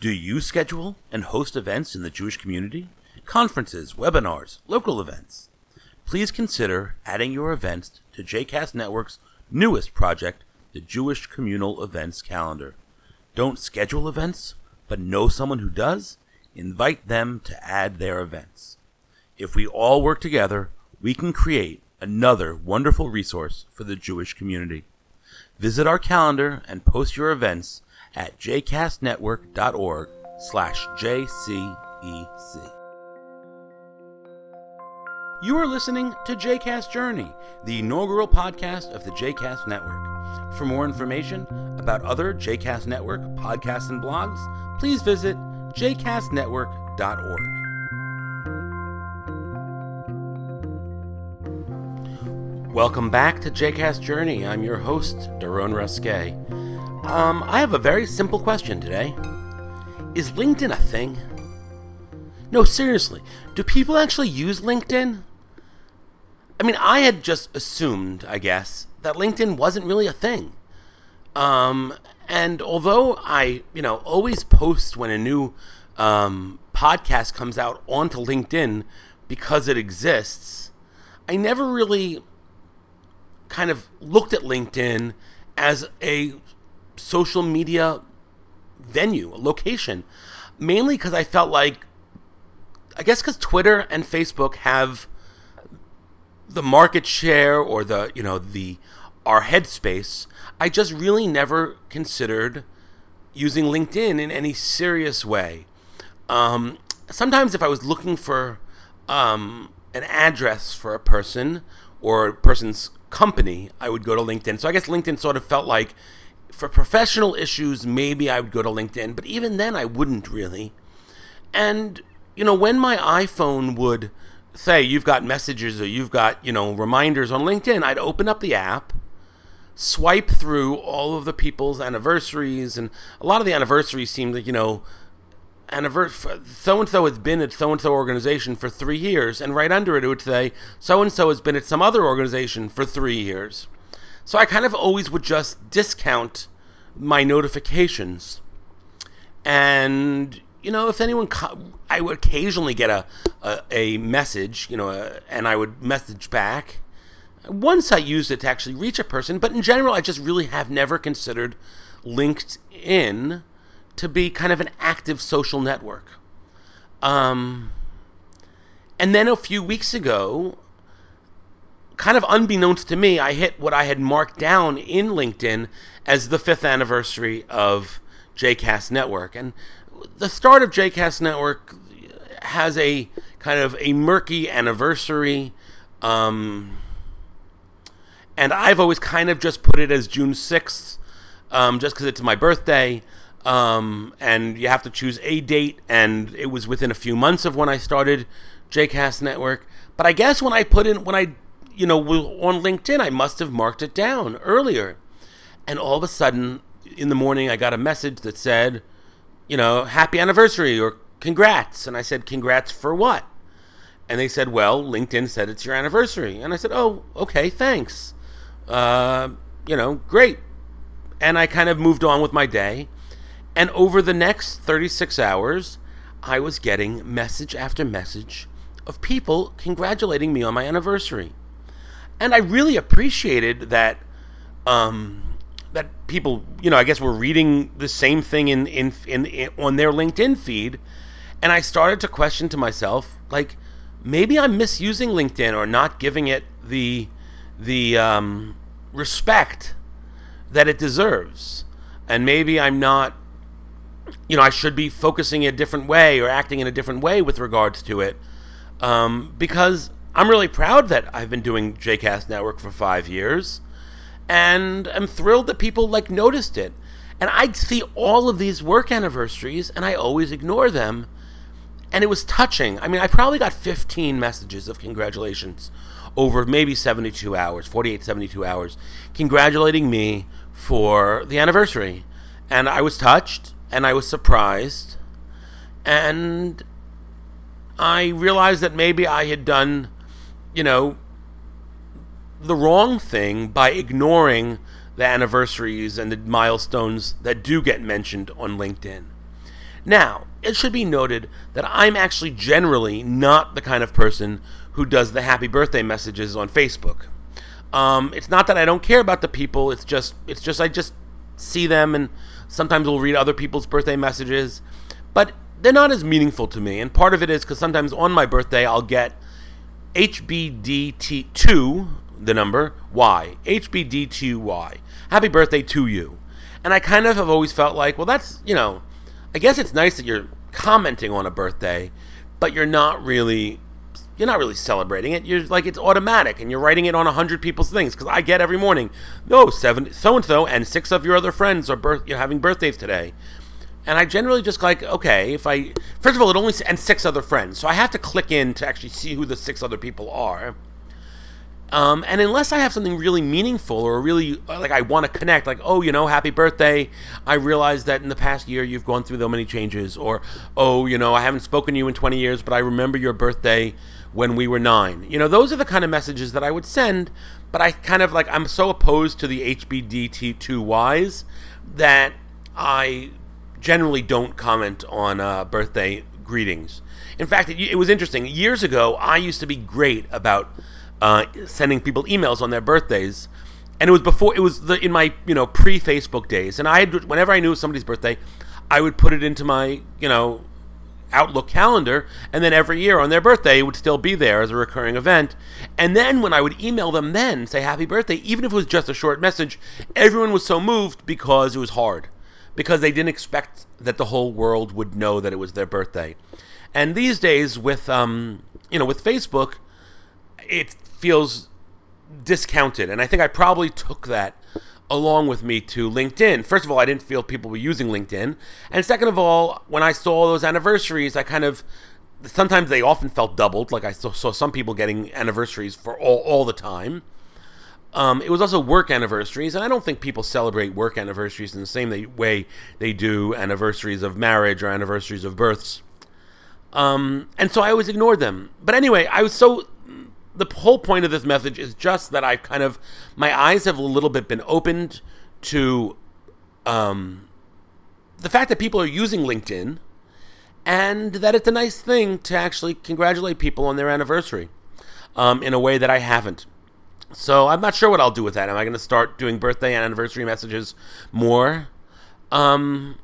Do you schedule and host events in the Jewish community? Conferences, webinars, local events? Please consider adding your events to JCast Network's newest project, the Jewish Communal Events Calendar. Don't schedule events, but know someone who does? Invite them to add their events. If we all work together, we can create another wonderful resource for the Jewish community. Visit our calendar and post your events at jcastnetwork.org slash jcec. You are listening to JCast Journey, the inaugural podcast of the JCast Network. For more information about other JCast Network podcasts and blogs, please visit jcastnetwork.org. Welcome back to JCast Journey. I'm your host, Daron Ruskay. Um, I have a very simple question today. Is LinkedIn a thing? No, seriously, do people actually use LinkedIn? I mean, I had just assumed, I guess, that LinkedIn wasn't really a thing. Um, and although I, you know, always post when a new um, podcast comes out onto LinkedIn because it exists, I never really kind of looked at LinkedIn as a social media venue, location, mainly because I felt like, I guess because Twitter and Facebook have the market share or the, you know, the, our headspace, I just really never considered using LinkedIn in any serious way. Um, sometimes if I was looking for um, an address for a person or a person's company, I would go to LinkedIn. So I guess LinkedIn sort of felt like for professional issues, maybe I would go to LinkedIn, but even then I wouldn't really. And, you know, when my iPhone would say you've got messages or you've got, you know, reminders on LinkedIn, I'd open up the app, swipe through all of the people's anniversaries, and a lot of the anniversaries seemed like, you know, so and so has been at so and so organization for three years, and right under it, it would say so and so has been at some other organization for three years. So I kind of always would just discount my notifications. And, you know, if anyone, co- I would occasionally get a, a, a message, you know, a, and I would message back. Once I used it to actually reach a person, but in general, I just really have never considered LinkedIn to be kind of an active social network. Um, and then a few weeks ago, kind of unbeknownst to me, I hit what I had marked down in LinkedIn as the fifth anniversary of JCast Network. And the start of JCast Network has a kind of a murky anniversary. Um, and I've always kind of just put it as June 6th, um, just because it's my birthday. Um, and you have to choose a date, and it was within a few months of when I started JCast Network. But I guess when I put in, when I, you know, on LinkedIn, I must have marked it down earlier. And all of a sudden, in the morning, I got a message that said, you know, happy anniversary or congrats. And I said, congrats for what? And they said, well, LinkedIn said it's your anniversary. And I said, oh, okay, thanks. Uh, you know, great. And I kind of moved on with my day. And over the next 36 hours, I was getting message after message of people congratulating me on my anniversary. And I really appreciated that um, that people, you know, I guess were reading the same thing in, in, in, in on their LinkedIn feed. And I started to question to myself, like, maybe I'm misusing LinkedIn or not giving it the the um, respect that it deserves. And maybe I'm not you know, I should be focusing a different way or acting in a different way with regards to it. Um, because I'm really proud that I've been doing JCast Network for five years, and I'm thrilled that people like noticed it. And I see all of these work anniversaries, and I always ignore them. And it was touching. I mean, I probably got 15 messages of congratulations over maybe 72 hours, 48, 72 hours, congratulating me for the anniversary. And I was touched and I was surprised. And I realized that maybe I had done, you know, the wrong thing by ignoring the anniversaries and the milestones that do get mentioned on LinkedIn. Now, it should be noted that I'm actually generally not the kind of person who does the happy birthday messages on Facebook. Um, it's not that I don't care about the people. It's just it's just I just see them and sometimes we'll read other people's birthday messages, but they're not as meaningful to me. And part of it is because sometimes on my birthday I'll get HBDT2, the number Y, HBD2Y. Happy birthday to you. And I kind of have always felt like, well, that's you know, I guess it's nice that you're commenting on a birthday, but you're not really you're not really celebrating it. You're like it's automatic, and you're writing it on a hundred people's things. Because I get every morning, no seven so and so and six of your other friends are birth you're having birthdays today, and I generally just like okay if I first of all it only and six other friends, so I have to click in to actually see who the six other people are. Um, and unless I have something really meaningful or really like I want to connect, like, oh, you know, happy birthday. I realize that in the past year you've gone through so many changes. Or, oh, you know, I haven't spoken to you in 20 years, but I remember your birthday when we were nine. You know, those are the kind of messages that I would send, but I kind of like, I'm so opposed to the HBDT2Ys that I generally don't comment on uh, birthday greetings. In fact, it, it was interesting. Years ago, I used to be great about uh, sending people emails on their birthdays, and it was before it was the in my you know pre Facebook days, and I had whenever I knew somebody's birthday, I would put it into my you know Outlook calendar, and then every year on their birthday it would still be there as a recurring event. And then when I would email them, then say happy birthday, even if it was just a short message, everyone was so moved because it was hard, because they didn't expect that the whole world would know that it was their birthday. And these days, with um, you know, with Facebook, it feels discounted. And I think I probably took that along with me to LinkedIn. First of all, I didn't feel people were using LinkedIn. And second of all, when I saw those anniversaries, I kind of sometimes they often felt doubled. Like I saw, saw some people getting anniversaries for all, all the time. Um, it was also work anniversaries, and I don't think people celebrate work anniversaries in the same way they do anniversaries of marriage or anniversaries of births. Um, and so I always ignored them. But anyway, I was so the whole point of this message is just that I've kind of my eyes have a little bit been opened to um, the fact that people are using LinkedIn and that it's a nice thing to actually congratulate people on their anniversary um, in a way that I haven't. So I'm not sure what I'll do with that. Am I going to start doing birthday and anniversary messages more? Um,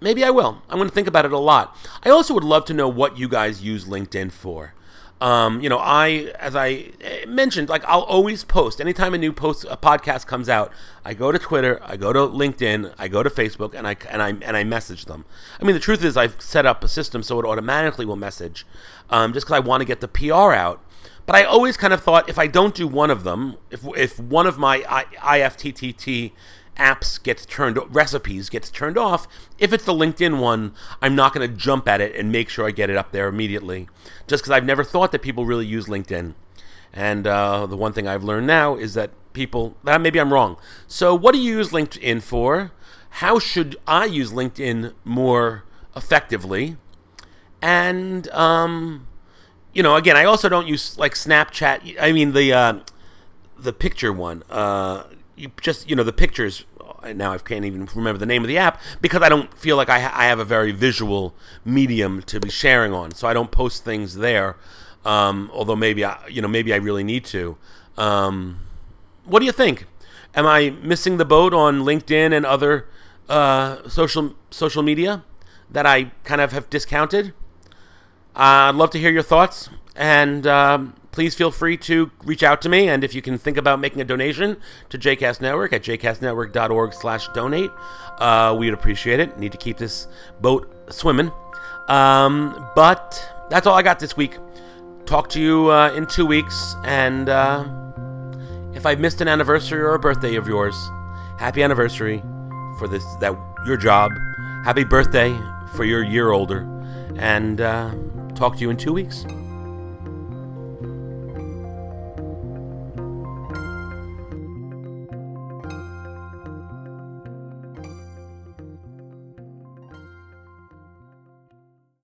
maybe I will. I'm going to think about it a lot. I also would love to know what you guys use LinkedIn for. Um, you know, I, as I mentioned, like I'll always post anytime a new post, a podcast comes out. I go to Twitter, I go to LinkedIn, I go to Facebook, and I and I and I message them. I mean, the truth is, I've set up a system so it automatically will message, um, just because I want to get the PR out. But I always kind of thought if I don't do one of them, if if one of my IFTTT apps gets turned recipes gets turned off if it's the linkedin one i'm not going to jump at it and make sure i get it up there immediately. Just because i've never thought that people really use linkedin. And uh, the one thing i've learned now is that people that maybe i'm wrong. So what do you use linkedin for? How should i use linkedin more effectively? And um, you know again i also don't use like snapchat i mean the uh, the picture one uh, you just you know the pictures now I can't even remember the name of the app because I don't feel like I, ha- I have a very visual medium to be sharing on, so I don't post things there. Um, although maybe I, you know, maybe I really need to. Um, what do you think? Am I missing the boat on LinkedIn and other uh, social social media that I kind of have discounted? I'd love to hear your thoughts, and um, please feel free to reach out to me. And if you can think about making a donation to JCast Network at jcastnetwork.org slash donate, uh, we'd appreciate it. Need to keep this boat swimming. Um, but that's all I got this week. Talk to you uh, in two weeks. And uh, if I've missed an anniversary or a birthday of yours, happy anniversary for this that your job. Happy birthday for your year older. And uh, talk to you in two weeks.